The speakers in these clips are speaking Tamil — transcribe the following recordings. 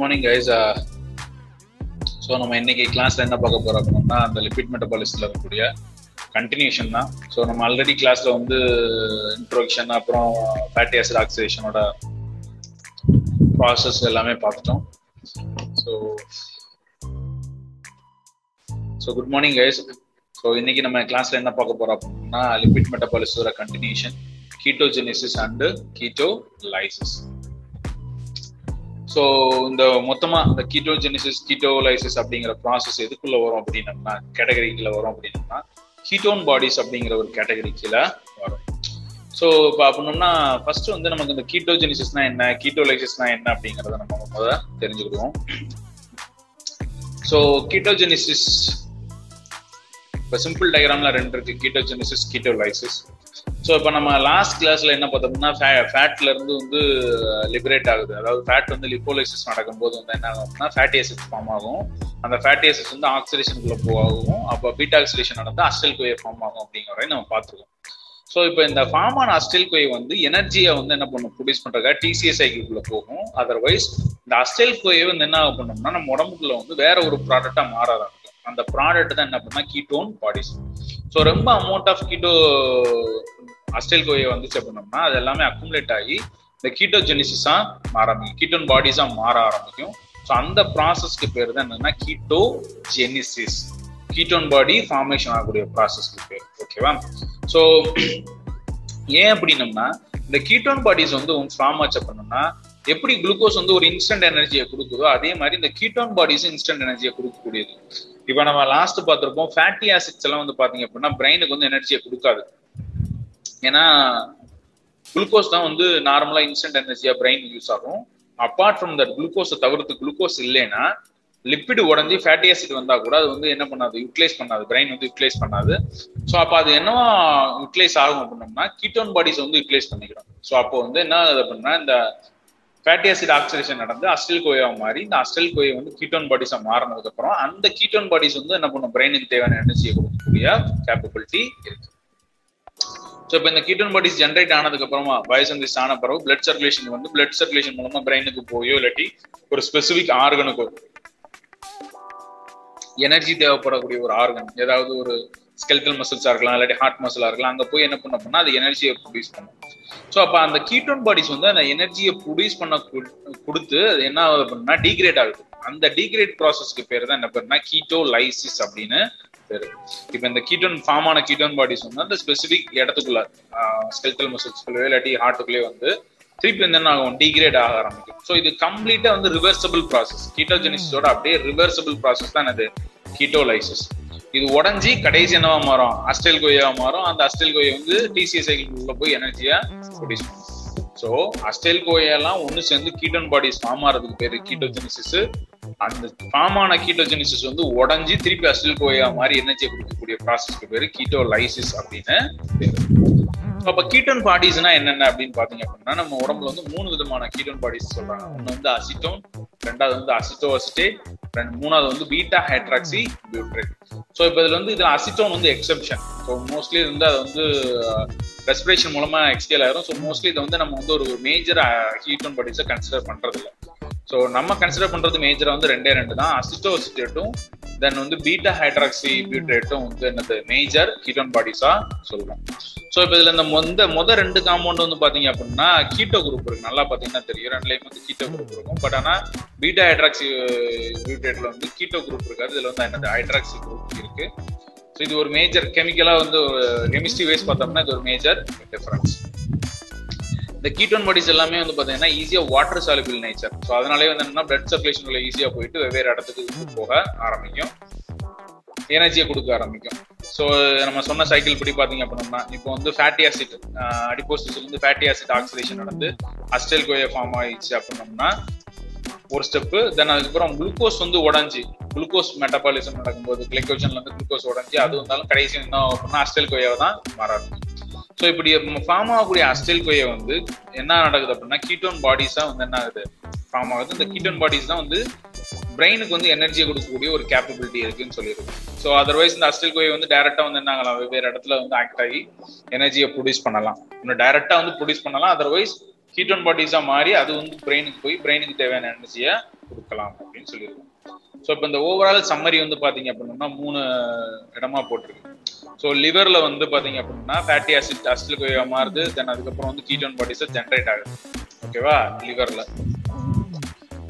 குட் மார்னிங் கைஸ் ஸோ நம்ம இன்னைக்கு கிளாஸ்ல என்ன பார்க்க போறோம் அப்படின்னா அந்த லிபிட் மெட்டபாலிஸ்ட்ல இருக்கக்கூடிய கண்டினியூஷன் தான். ஸோ நம்ம ஆல்ரெடி கிளாஸ்ல வந்து இன்ட்ரோடக்ஷன் அப்புறம் ஃபேட்டி ஆசிட் ஆக்சிடேஷனோட ப்ராசஸ் எல்லாமே பார்த்துட்டோம். So so good morning guys so இன்னைக்கு நம்ம கிளாஸ்ல என்ன பார்க்க போறோம் அப்படின்னா lipid மெட்டபாலிஸ்டோட continuation ketogenesis and ketolysis so இந்த மொத்தமா இந்த கீட்டோஜெனிசிஸ் கீட்டோலைசிஸ் அப்படிங்கிற ப்ராசஸ் எதுக்குள்ள வரும் அப்படின்னம்னா கேட்டகரிக்குள்ள வரும் அப்படின்னம்னா கீட்டோன் பாடிஸ் அப்படிங்கிற ஒரு கேட்டகரிக்குல வரும். ஸோ இப்போ அப்படின்னோம்னா ஃபர்ஸ்ட் வந்து நமக்கு இந்த கீட்டோஜெனிசிஸ்னா என்ன கீட்டோலைசிஸ்னா என்ன அப்படிங்கிறத நம்ம முதல்ல தெரிஞ்சுக்கிடுவோம். ஸோ கீட்டோஜெனிசிஸ் இப்போ சிம்பிள் டயக்ராம்ல ரெண்டு இருக்கு. கீட்டோஜெனிசிஸ் கீட்டோலைசிஸ் ஸோ இப்போ நம்ம லாஸ்ட் கிளாஸ்ல என்ன பார்த்தோம்னா ஃபேட்ல இருந்து வந்து uh, லிபரேட் ஆகுது. அதாவது ஃபேட் வந்து லிப்போலைசிஸ் நடக்கும்போது வந்து என்ன ஆகும்னா ஃபேட்டி ஆசிட் ஃபார்ம் ஆகும். அந்த ஃபேட்டி ஆசிட்ஸ் வந்து ஆக்சிடேஷனுக்குள்ள போகும். அப்போ பீட்டாக்சிடேஷன் நடந்து நடந்தால் அஸ்டல் கோயை ஃபார்ம் ஆகும் அப்படிங்கிற நம்ம பார்த்துருக்கோம். ஸோ இப்போ இந்த ஃபார்ம் ஆன அஸ்டில் கோயை வந்து எனர்ஜியை வந்து என்ன பண்ணும்? ப்ரொடியூஸ் பண்றதுக்காக டிசிஎஸ்ஐக்குள்ள போகும். அதர்வைஸ் இந்த அஸ்டில் கோயை வந்து என்ன பண்ணோம்னா நம்ம உடம்புக்குள்ள வந்து வேற ஒரு ப்ராடக்டா மாறாத அந்த ப்ராடக்ட் தான் என்ன பண்ணா கீட்டோன் பாடிஸ் ஸோ ரொம்ப அமௌண்ட் ஆஃப் கீட்டோ அஸ்டைல் கோயை வந்துச்சு அப்படின்னோம்னா அது எல்லாமே அக்குமுலேட் ஆகி இந்த கீட்டோஜெனிசிஸா மாற ஆரம்பிக்கும். கீட்டோன் பாடிஸா மாற ஆரம்பிக்கும். ஸோ அந்த ப்ராசஸ்க்கு பேர் தான் என்னன்னா ketogenesis ketone body formation ஆகக்கூடிய ப்ராசஸ்க்கு பேர். ஓகேவா ஸோ ஏன் அப்படின்னம்னா இந்த கீட்டோன் பாடிஸ் வந்து ஃபார்ம் ஆச்சு அப்படின்னா எப்படி குளுக்கோஸ் வந்து ஒரு இன்ஸ்டன்ட் எனர்ஜியை கொடுக்குதோ அதே மாதிரி இந்த கீட்டோன் பாடிஸ் இன்ஸ்டன்ட் எனர்ஜியை கொடுக்கக்கூடியது. இப்போ நம்ம லாஸ்ட் பார்த்துருப்போம் ஃபேட்டி ஆசிட்ஸ் எல்லாம் வந்து பார்த்தீங்க அப்படின்னா பிரெயினுக்கு வந்து எனர்ஜியை கொடுக்காது. ஏன்னா குளுக்கோஸ் தான் வந்து நார்மலா இன்ஸ்டன்ட் எனர்ஜியா பிரெயின் யூஸ் ஆகும். அப்பார்ட் ஃப்ரம் தட் குளுக்கோஸை தவிர்த்து குளுக்கோஸ் இல்லைன்னா லிப்பிடு உடஞ்சி ஃபேட்டி ஆசிட் வந்தா கூட அது வந்து என்ன பண்ணாது யூட்டிலைஸ் பண்ணாது பிரெயின் வந்து யூட்டிலைஸ் பண்ணாது. ஸோ அப்போ அது என்னவா யூட்டிலைஸ் ஆகும் அப்படின்னோம்னா கீட்டோன் பாடிஸ் வந்து யூட்டிலைஸ் பண்ணிக்கிறோம். ஸோ அப்போ வந்து என்ன ஆகுது அப்படின்னா இந்த ஃபேட்டி ஆசிட் ஆக்சிடேஷன் நடந்து அஸ்டல் கோயா மாறி இந்த அஸ்டல் கோயை வந்து கீட்டோன் பாடிஸா மாறினதுக்கு அப்புறம் அந்த கீட்டோன் பாடிஸ் வந்து என்ன பண்ணும்? பிரெயினுக்கு தேவையான எனர்ஜியை கொடுக்கக்கூடிய கேப்பபிலிட்டி இருக்கு. ஸோ இப்போ இந்த கீட்டோன் பாடிஸ் ஜென்ரேட் ஆனதுக்கு அப்புறமா பயோசந்திஸ் ஆன பிறகு பிளட் சர்க்குலேஷன் வந்து பிளட் சர்க்குலேஷன் மூலமா பிரெயினுக்கு போயோ இல்லாட்டி ஒரு ஸ்பெசிபிக் ஆர்கனுக்கோ எனர்ஜி தேவைப்படக்கூடிய ஒரு ஆர்கன் ஏதாவது ஒரு ஸ்கெல்டல் மசில்ஸா இருக்கலாம் இல்லாட்டி ஹார்ட் மசிலா இருக்கலாம் அங்க போய் என்ன பண்ண பண்ணா அது எனர்ஜியை ப்ரொடியூஸ் பண்ணும். ஸோ அப்போ அந்த கீட்டோன் பாடிஸ் வந்து அந்த எனர்ஜியை ப்ரொடியூஸ் பண்ண கொடுத்து அது என்ன ஆகுது அப்படின்னா டீக்ரேட் ஆகுது. அந்த டீக்ரேட் ப்ராசஸ்க்கு பேர் தான் என்ன பேருனா கீட்டோ லைசிஸ் அப்படின்னு பேரு. இப்போ இந்த கீட்டோன் ஃபார்ம் ஆன கீட்டோன் பாடிஸ் வந்து அந்த ஸ்பெசிபிக் இடத்துக்குள்ள ஸ்கெல்டல் மசில்ஸ்குள்ளே இல்லாட்டி ஹார்ட்டுக்குள்ளே வந்து திருப்பி வந்து என்ன ஆகும்? டிகிரேட் ஆக ஆரம்பிக்கும். ஸோ இது கம்ப்ளீட்டா வந்து ரிவர்சபிள் ப்ராசஸ் கீட்டோஜெனிசிஸோட அப்படியே ரிவர்சபிள் ப்ராசஸ் தான் அது கீட்டோலைசிஸ் இது உடஞ்சி கடைசி என்னவா மாறும்? அஸ்டல் கோயாவா மாறும். அந்த அஸ்டல் கொய்யை வந்து டிசிஎஸ் சைக்கிள் போய் எனர்ஜியா ப்ரொடியூஸ் பண்ணும். ஸோ அஸ்டல் கோயெல்லாம் ஒன்று சேர்ந்து கீட்டோன் பாடிஸ் ஃபார்ம் ஆகிறதுக்கு பேரு கீட்டோஜெனிசிஸ் அந்த ஃபார்ம் ஆன கீட்டோஜெனிசிஸ் வந்து உடஞ்சி திருப்பி அஸ்டெல் கோயா மாதிரி எனர்ஜி கொடுக்கக்கூடிய ப்ராசஸ்க்கு பேரு கீட்டோலைசிஸ் அப்படின்னு பேரு. அப்ப கீட்டோன் பாடிஸ்னா என்னென்ன அப்படின்னு பாத்தீங்க அப்படின்னா நம்ம உடம்புல வந்து மூணு விதமான கீட்டோன் பாடிஸ் சொல்றாங்க. ஒன்னு வந்து அசிட்டோன் ரெண்டாவது வந்து அசிட்டோ அசிட்டேட் ரெண்டு மூணாவது வந்து பீட்டா ஹைட்ராக்சி பியூட்ரேட் ஸோ இப்போ இதுல வந்து இதுல அசிட்டோன் வந்து எக்ஸப்ஷன் ஸோ மோஸ்ட்லி வந்து அது வந்து ரெஸ்பிரேஷன் மூலமா எக்ஸ்கேல் ஆயிரும். ஸோ மோஸ்ட்லி இதை வந்து நம்ம வந்து ஒரு மேஜர் ஹீட்டோன் பாடிஸை கன்சிடர் பண்றது இல்லை ஸோ நம்ம கன்சிடர் பண்றது மேஜரா வந்து ரெண்டே ரெண்டு தான். அசிட்டோசிட்டேட்டும் தென் வந்து பீட்டா ஹைட்ராக்சி பியூட்ரேட்டும் வந்து என்னது? மேஜர் கீட்டோன் பாடிஸா சொல்றோம். ஸோ இப்போ இதுல இந்த மொந்த மொத ரெண்டு காம்பவுண்ட் வந்து பாத்தீங்க அப்படின்னா கீட்டோ குரூப் இருக்கு. நல்லா பாத்தீங்கன்னா தெரியும். ரெண்டுலையும் வந்து கீட்டோ குரூப் இருக்கும். பட் ஆனா பீட்டா ஹைட்ராக்சி பியூட்ரேட்ல வந்து கீட்டோ குரூப் இருக்காது. இதுல வந்து என்னது? ஹைட்ராக்சி குரூப் இருக்கு. ஸோ இது ஒரு மேஜர் கெமிக்கலா வந்து கெமிஸ்ட்ரி வைஸ் பார்த்தோம்னா இது ஒரு மேஜர் டிஃபரன்ஸ் இந்த கீட்டோன் பாடிஸ் எல்லாமே வந்து பாத்தீங்கன்னா ஈஸியா வாட்டர் சாலிபிள் நேச்சர் ஸோ அதனாலே வந்து என்னன்னா பிளட் சர்க்குலேஷன் ஈஸியா போயிட்டு வெவ்வேறு இடத்துக்கு போக ஆரம்பிக்கும். எனர்ஜியை கொடுக்க ஆரம்பிக்கும். ஸோ நம்ம சொன்ன சைக்கிள் படி பார்த்தீங்க அப்படின்னா இப்போ வந்து ஃபேட்டி ஆசிட் அடிப்போசிஸ்ல வந்து ஃபேட்டி ஆசிட் ஆக்சிடேஷன் நடந்து அஸ்டல் கோயை ஃபார்ம் ஆயிடுச்சு அப்படின்னோம்னா ஒரு ஸ்டெப்பு தென் அதுக்கப்புறம் குளுக்கோஸ் வந்து உடஞ்சி குளுக்கோஸ் மெட்டபாலிசம் நடக்கும்போது கிளைக்கோஜன்ல இருந்து குளுக்கோஸ் உடஞ்சி அது வந்தாலும் கடைசி என்ன அப்படின்னா அஸ்டெல் கோயாவை தான் மாறாது. ஸோ இப்படி ஃபார்ம் ஆகக்கூடிய அஸ்டல் கோயை வந்து என்ன நடக்குது அப்படின்னா கீட்டோன் பாடிஸா வந்து என்ன ஆகுது? ஃபார்ம் ஆகுது. இந்த கீட்டோன் பாடிஸ் தான் வந்து பிரெயினுக்கு வந்து எனர்ஜியை கொடுக்கக்கூடிய ஒரு கேப்பபிலிட்டி இருக்குன்னு சொல்லியிருக்கு ஸோ அதர்வைஸ் இந்த அஸ்டல் கோயை வந்து டைரக்டா வந்து என்ன ஆகலாம்? வெவ்வேறு இடத்துல வந்து ஆக்ட் ஆகி எனர்ஜியை ப்ரொடியூஸ் பண்ணலாம். இன்னும் டைரக்டா வந்து ப்ரொடியூஸ் பண்ணலாம். அதர்வைஸ் கீட்டோன் பாடிஸா மாறி அது வந்து பிரெயினுக்கு போய் பிரெயினுக்கு தேவையான எனர்ஜியை கொடுக்கலாம் அப்படின்னு சொல்லியிருக்கோம். ஸோ இப்போ இந்த ஓவரால் சம்மரி வந்து பாத்தீங்க அப்படின்னா மூணு இடமா போட்டிருக்கு. ஸோ லிவர்ல வந்து பார்த்தீங்க அப்படின்னா ஃபேட்டி ஆசிட் அஸ்டில் மாறுது. தென் அதுக்கப்புறம் வந்து கீட்டோன் பாடிஸை ஜென்ரேட் ஆகுது. ஓகேவா லிவர்ல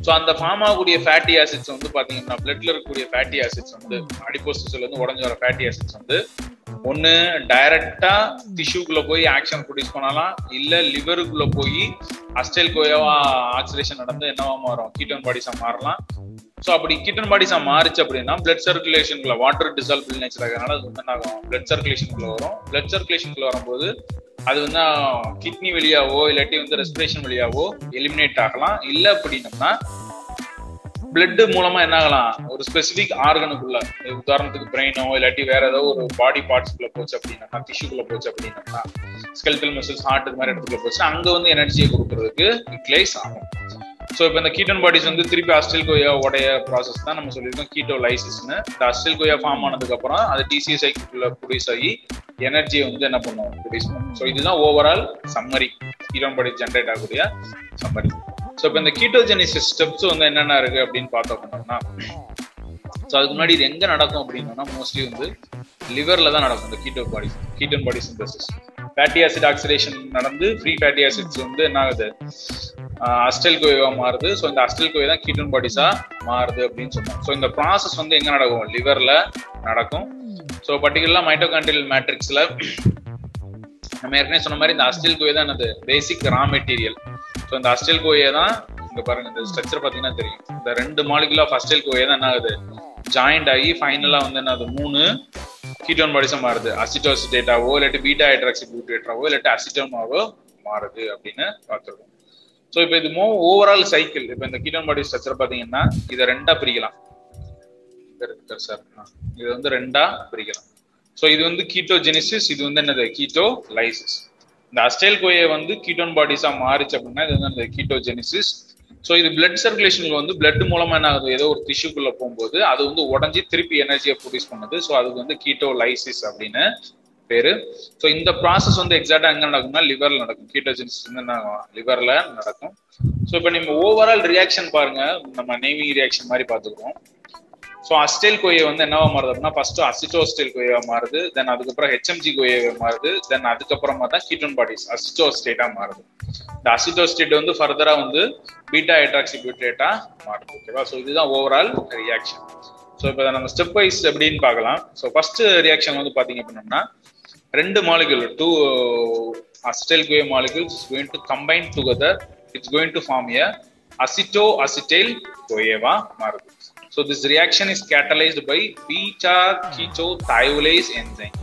ஸோ அந்த ஃபார்ம் ஆகக்கூடிய ஃபேட்டி ஆசிட்ஸ் வந்து பாத்தீங்கன்னா பிளட்ல இருக்கக்கூடிய ஃபேட்டி ஆசிட்ஸ் வந்து அடிப்போசிஸ்ல இருந்து உடஞ்சு வர ஃபேட்டி ஆசிட்ஸ் வந்து ஒன்னு டைரக்டா டிஷ்யூக்குள்ள போய் ஆக்ஷன் ப்ரொடியூஸ் பண்ணலாம். இல்ல லிவருக்குள்ள போய் அஸ்டைல் கோயாவா ஆக்சிலேஷன் நடந்து என்னவா மாறும்? கீட்டோன் பாடிஸா மாறலாம். ஸோ அப்படி கிட்டன் பாடிஸாக மாறிச்சு அப்படின்னா பிளட் சர்க்குலேஷனுக்குள்ள வாட்டர் டிசால்வ் நேச்சர் ஆகிறதுனால அது வந்து என்ன ஆகும் பிளட் சர்க்குலேஷனுக்குள்ள வரும். பிளட் சர்க்குலேஷனுக்குள்ள வரும்போது அது வந்து கிட்னி வழியாவோ இல்லாட்டி வந்து ரெஸ்பிரேஷன் வழியாவோ எலிமினேட் ஆகலாம். இல்லை அப்படின்னம்னா பிளட் மூலமா என்ன ஆகலாம் ஒரு ஸ்பெசிபிக் ஆர்கனுக்குள்ள உதாரணத்துக்கு பிரெயினோ இல்லாட்டி வேற ஏதோ ஒரு பாடி பார்ட்ஸ்க்குள்ள போச்சு அப்படின்னா டிஷ்யூக்குள்ள போச்சு அப்படின்னா ஸ்கெல்டல் மசில்ஸ் ஹார்ட் இது மாதிரி இடத்துக்குள்ள போச்சு அங்க வந்து எனர்ஜியை கொடுக்கறதுக்கு யூட்டிலைஸ் ஆகும். ஸோ இப்போ இந்த கீட்டோன் பாடிஸ் வந்து திருப்பி அஸ்டில் கோயா உடைய ப்ராசஸ் தான் நம்ம சொல்லியிருக்கோம் கீட்டோ லைசிஸ்னு இந்த அஸ்டில் கோயா ஃபார்ம் ஆனதுக்கப்புறம் அது டிசி சைக்கிள் ப்ரொடியூஸ் ஆகி எனர்ஜியை வந்து என்ன பண்ணுவோம் ப்ரொடியூஸ் பண்ணுவோம் ஸோ இதுதான் overall summary ketone body generate ஆகக்கூடிய சம்மரி ஸோ இப்போ இந்த கீட்டோஜெனிசிஸ் ஸ்டெப்ஸ் வந்து என்னென்ன இருக்கு அப்படின்னு பார்த்தோம் அப்படின்னா ஸோ அதுக்கு முன்னாடி இது எங்க நடக்கும் அப்படின்னா மோஸ்ட்லி வந்து லிவர்ல தான் நடக்கும் இந்த keto body ketone body synthesis fatty acid oxidation நடந்து ஃப்ரீ ஃபேட்டி ஆசிட்ஸ் வந்து என்ன ஆகுது அஸ்டல் கோயவா மாறுது. ஸோ இந்த அஸ்டல் கோயை தான் கீட்டோன் பாடிஸா மாறுது அப்படின்னு சொன்னோம் ஸோ இந்த ப்ராசஸ் வந்து எங்க நடக்கும்? லிவர்ல நடக்கும். ஸோ பர்டிகுலரா மைட்டோகான்ட்ரியல் மேட்ரிக்ஸ்ல நம்ம ஏற்கனவே சொன்ன மாதிரி இந்த அஸ்டில் கோயை தான் என்னது? பேசிக் ரா மெட்டீரியல் ஸோ இந்த அஸ்டில் கோயை தான் இங்க பாருங்க இந்த ஸ்ட்ரக்சர் பாத்தீங்கன்னா தெரியும். இந்த ரெண்டு மாலிகுலா அஸ்டில் கோயை தான் என்ன ஆகுது ஜாயிண்ட் ஆகி ஃபைனலா வந்து என்னது? மூணு கீட்டோன் பாடிஸா மாறுது. அசிட்டோசிடேட்டாவோ இல்லாட்டி பீட்டா ஹைட்ராக்சி பியூட்டேட்டாவோ இல்லாட்டி அசிட்டோமாவோ மாறுது அப்படின்னு பார்த்துருக்கோம். ஸோ இப்போ இது மோ ஓவரால் சைக்கிள் இப்போ இந்த கீட்டோன் பாடி ஸ்ட்ரக்சர் பார்த்தீங்கன்னா இதை ரெண்டா பிரிக்கலாம். சார் இது வந்து ரெண்டா பிரிக்கலாம். ஸோ இது வந்து கீட்டோஜெனிசிஸ் இது வந்து என்னது? கீட்டோ லைசிஸ் இந்த அஸ்டைல் கோயை வந்து கீட்டோன் பாடிஸா மாறிச்சு அப்படின்னா இது வந்து அந்த கீட்டோஜெனிசிஸ் ஸோ இது பிளட் சர்க்குலேஷனுக்கு வந்து பிளட் மூலமா என்ன ஆகுது? ஏதோ ஒரு டிஷ்யூக்குள்ள போகும்போது அது வந்து உடஞ்சி திருப்பி எனர்ஜியை ப்ரொடியூஸ் பண்ணுது. ஸோ அதுக்கு வந்து கீட்டோ லைசிஸ் அப்படின்னு பேரு. ஸோ இந்த ப்ராசஸ் வந்து எக்ஸாக்டா எங்க நடக்கும்னா லிவர்ல நடக்கும். கீட்டோஜெனிசிஸ் வந்து என்ன லிவர்ல நடக்கும். ஸோ இப்போ நம்ம ஓவரால் ரியாக்ஷன் பாருங்க. நம்ம நேமிங் ரியாக்ஷன் மாதிரி பார்த்துக்கிறோம் ஸோ அஸ்டைல் கொய்யை வந்து என்னவா மாறுது அப்படின்னா ஃபர்ஸ்ட் அசிட்டோஸ்டைல் கொய்யா மாறுது. தென் அதுக்கப்புறம் ஹெச்எம்ஜி கோயா மாறுது. தென் அதுக்கப்புறமா தான் கீட்டோன் பாடிஸ் அசிட்டோஸ்டேட்டா மாறுது. இந்த அசிட்டோஸ்டேட் வந்து ஃபர்தரா வந்து பீட்டா ஹைட்ராக்சிபியூட்ரேட்டா மாறுது ஓகேவா ஸோ இதுதான் ஓவரால் ரியாக்ஷன் ஸோ இப்போ நம்ம ஸ்டெப் வைஸ் எப்படின்னு பார்க்கலாம். ஸோ ஃபர்ஸ்ட் ரியாக்ஷன் வந்து பார்த்தீங்க அப்படின்னா ரெண்டு molecule two acetyl CoA molecules is going to combine together it's going to form a acetoacetyl குவேவா மாறுது. So this reaction is catalyzed by beta ketothioylase enzyme.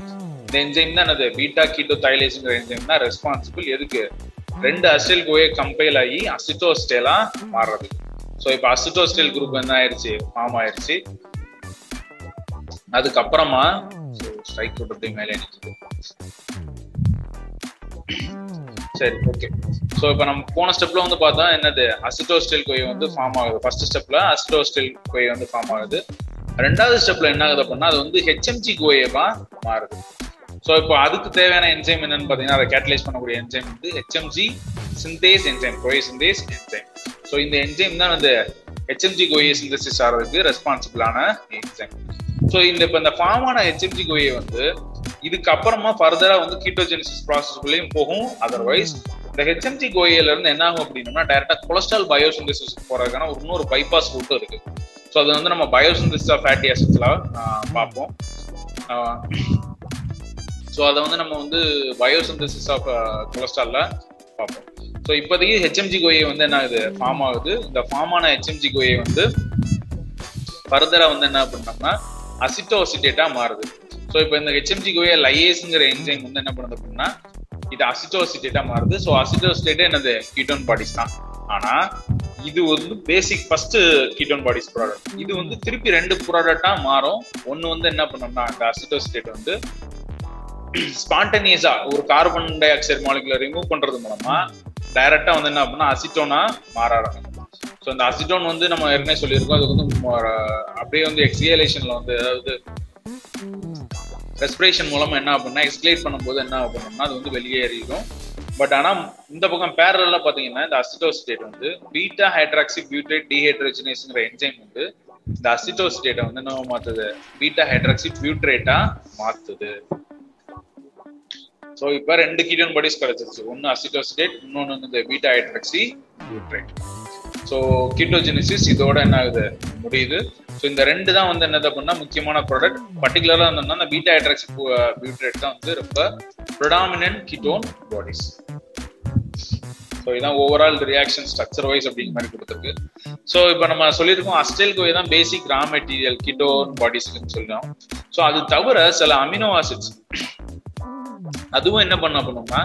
இந்த என்சைம் தான் அது பீட்டா கீட்டோதைலேஸ்ங்கிற என்சைம் தான் ரெஸ்பான்சிபிள் எதுக்கு? ரெண்டு அசில் கோயை கம்பைல் ஆகி அசிட்டோஸ்டேலா மாறுறது. ஸோ இப்போ அசிட்டோஸ்டேல் குரூப் என்ன ஆயிடுச்சு ஃபார்ம் ஆயிடுச்சு அதுக்கப்புறமா ஸ்ட்ரைக் கொடுத்து மேலே நிற்குது சரி ஓகே ஸோ இப்போ நம்ம போன ஸ்டெப்ல வந்து பார்த்தா என்னது? அசிட்டோஸ்டில் கொய் வந்து ஃபார்ம் ஆகுது. ஃபர்ஸ்ட் ஸ்டெப்ல அசிட்டோஸ்டில் கொய் வந்து ஃபார்ம் ஆகுது. ரெண்டாவது ஸ்டெப்ல என்ன ஆகுது அப்படின்னா அது வந்து ஹெச்எம்ஜி கோயவா மாறுது. ஸோ இப்போ அதுக்கு தேவையான என்சைம் என்னன்னு பார்த்தீங்கன்னா அதை கேட்டலைஸ் பண்ணக்கூடிய என்சைம் வந்து HMG synthase enzyme CoA synthase enzyme so இந்த என்சைம் தான் வந்து ஹெச்எம்ஜி கோயை சிந்தசிஸ் ஆகிறதுக்கு ரெஸ்பான்சிபிளான என்சைம் ஸோ இந்த இப்போ இந்த ஃபார்ம் ஆன ஹெச்எம்ஜி கோயை வந்து இதுக்கு அப்புறமா ஃபர்தரா வந்து கீட்டோஜெனிசிஸ் ப்ராசஸ்குள்ளேயும் போகும். அதர்வைஸ் இந்த ஹெச்எம்டி கோயில இருந்து என்ன ஆகும் அப்படின்னா டைரக்டா கொலஸ்ட்ரால் பயோசிந்தசிஸ் போறதுக்கான ஒரு இன்னொரு பைபாஸ் ரூட்டும் இருக்கு. ஸோ அது வந்து நம்ம பயோசிந்தசிஸ் ஆஃப் ஃபேட்டி ஆசிட்ஸ்ல பார்ப்போம். ஸோ அதை வந்து நம்ம வந்து பயோசிந்தசிஸ் ஆஃப் கொலஸ்ட்ரால்ல பார்ப்போம். ஸோ இப்போதைக்கு ஹெச்எம்ஜி கோயை வந்து என்ன ஆகுது? ஃபார்ம் ஆகுது. இந்த ஃபார்ம் ஆன ஹெச்எம்ஜி கோயை வந்து ஃபர்தரா வந்து என்ன பண்ணோம்னா அசிட்டோசிட்டேட்டா மாறுது. ஸோ இப்போ இந்த ஹெச்எம்ஜி கோயை லையேஸ்ங்கிற என்ஜைம் வந்து என்ன பண்ணுது அப்படின்னா இது அசிட்டோசிட்டேட்டா மாறுது. ஸோ அசிட்டோசிட்டேட்டே என்னது? கீட்டோன் பாடிஸ் தான். ஆனா இது வந்து basic first ketone bodies product இது வந்து திருப்பி ரெண்டு ப்ராடக்டா மாறும். ஒன்னு வந்து என்ன பண்ணோம்னா அந்த அசிட்டோசிட்டேட் வந்து ஸ்பான்டனியஸா ஒரு கார்பன் டை ஆக்சைடு மாலிகுல ரிமூவ் பண்றது மூலமா டைரக்டா வந்து என்ன அப்படின்னா அசிட்டோனா மாற ஆரம்பிக்கும். ஸோ இந்த அசிட்டோன் வந்து நம்ம ஏற்கனவே சொல்லியிருக்கோம். அது வந்து அப்படியே வந்து எக்ஸியலேஷன்ல வந்து அதாவது ரெஸ்பிரேஷன் மூலமா என்ன ஆகும்னா எக்ஸ்கிலேட் பண்ணும்போது என்ன ஆகும்னா அது வந்து வெளியேறிடும் பட் ஆனால் இந்த பக்கம் பேரலாம் பார்த்தீங்கன்னா இந்த அசிட்டோஸ்டேட் வந்து பீட்டா ஹைட்ராக்சி பியூட்ரேட் டிஹைட்ரஜனேஸ்ங்கிற என்ஜைம் வந்து இந்த அசிட்டோஸ்டேட்டை வந்து என்ன மாத்துது? பீட்டா ஹைட்ராக்சி பியூட்ரேட்டா மாத்துது. ஸோ இப்போ ரெண்டு கீட்டோன் பாடிஸ் கிடைச்சிருச்சு ஒன்னு அசிட்டோஸ்டேட் இன்னொன்னு வந்து இந்த beta hydroxy butyrate so ketogenesis இதோட என்ன ஆகுது? முடியுது. ஸோ இந்த ரெண்டு தான் வந்து என்னது அப்படின்னா முக்கியமான ப்ராடக்ட் பர்டிகுலராக வந்து அந்த பீட்டா ஹைட்ராக்சி பியூட்ரேட் தான் வந்து ரொம்ப ப்ரொடாமினன்ட் கீட்டோன் பாடிஸ் ஸோ இதான் ஓவரால் ரியாக்ஷன் ஸ்ட்ரக்சர் வைஸ் அப்படிங்கிற மாதிரி கொடுத்துருக்கு. ஸோ இப்போ நம்ம சொல்லியிருக்கோம் அஸ்டைல் கோவை தான் பேசிக் ரா மெட்டீரியல் கிட்டோன் பாடிஸ்ன்னு சொல்லிட்டோம் ஸோ அது தவிர சில அமினோ ஆசிட்ஸ் அதுவும் என்ன பண்ண பண்ணோம்னா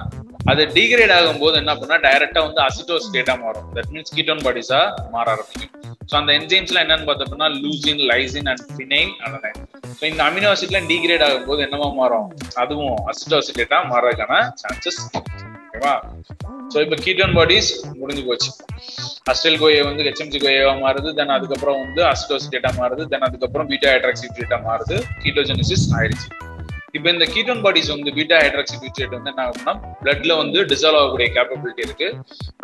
அது டிகிரேட் ஆகும்போது என்ன பண்ணா டைரக்டா வந்து அசிட்டோஸ் ஸ்டேட்டா மாறும். தட் மீன்ஸ் கீட்டோன் பாடிஸா மாற ஆரம்பிக்கும். ஸோ அந்த என்ஜைம்ஸ்ல என்னன்னு பார்த்தோம்னா leucine lysine and phenylalanine so இந்த அமினோ ஆசிட்லாம் டிகிரேட் ஆகும்போது என்னவா மாறும்? அதுவும் அசிட்டோசிட்டேட்டா மாறதுக்கான சான்சஸ் ஓகேவா ஸோ இப்போ கீட்டோன் பாடிஸ் முடிஞ்சு போச்சு. அஸ்டல் கோயை வந்து ஹெச்எம்ஜி கோயவா மாறுது தென் அதுக்கப்புறம் வந்து அசிட்டோசிட்டேட்டா மாறுது தென் அதுக்கப்புறம் பீட்டா ஹைட்ராக்சிபியூட்டா மாறுது கீட்டோஜெனிசிஸ் ஆயிடுச்சு. இப்போ இந்த கீட்டோன் பாடிஸ் வந்து பீட்டா ஹைட்ராக்சிபியூட்டேட் வந்து என்ன ஆகும்னா பிளட்ல வந்து டிசால்வ் ஆகக்கூடிய கேப்பபிலிட்டி இருக்கு.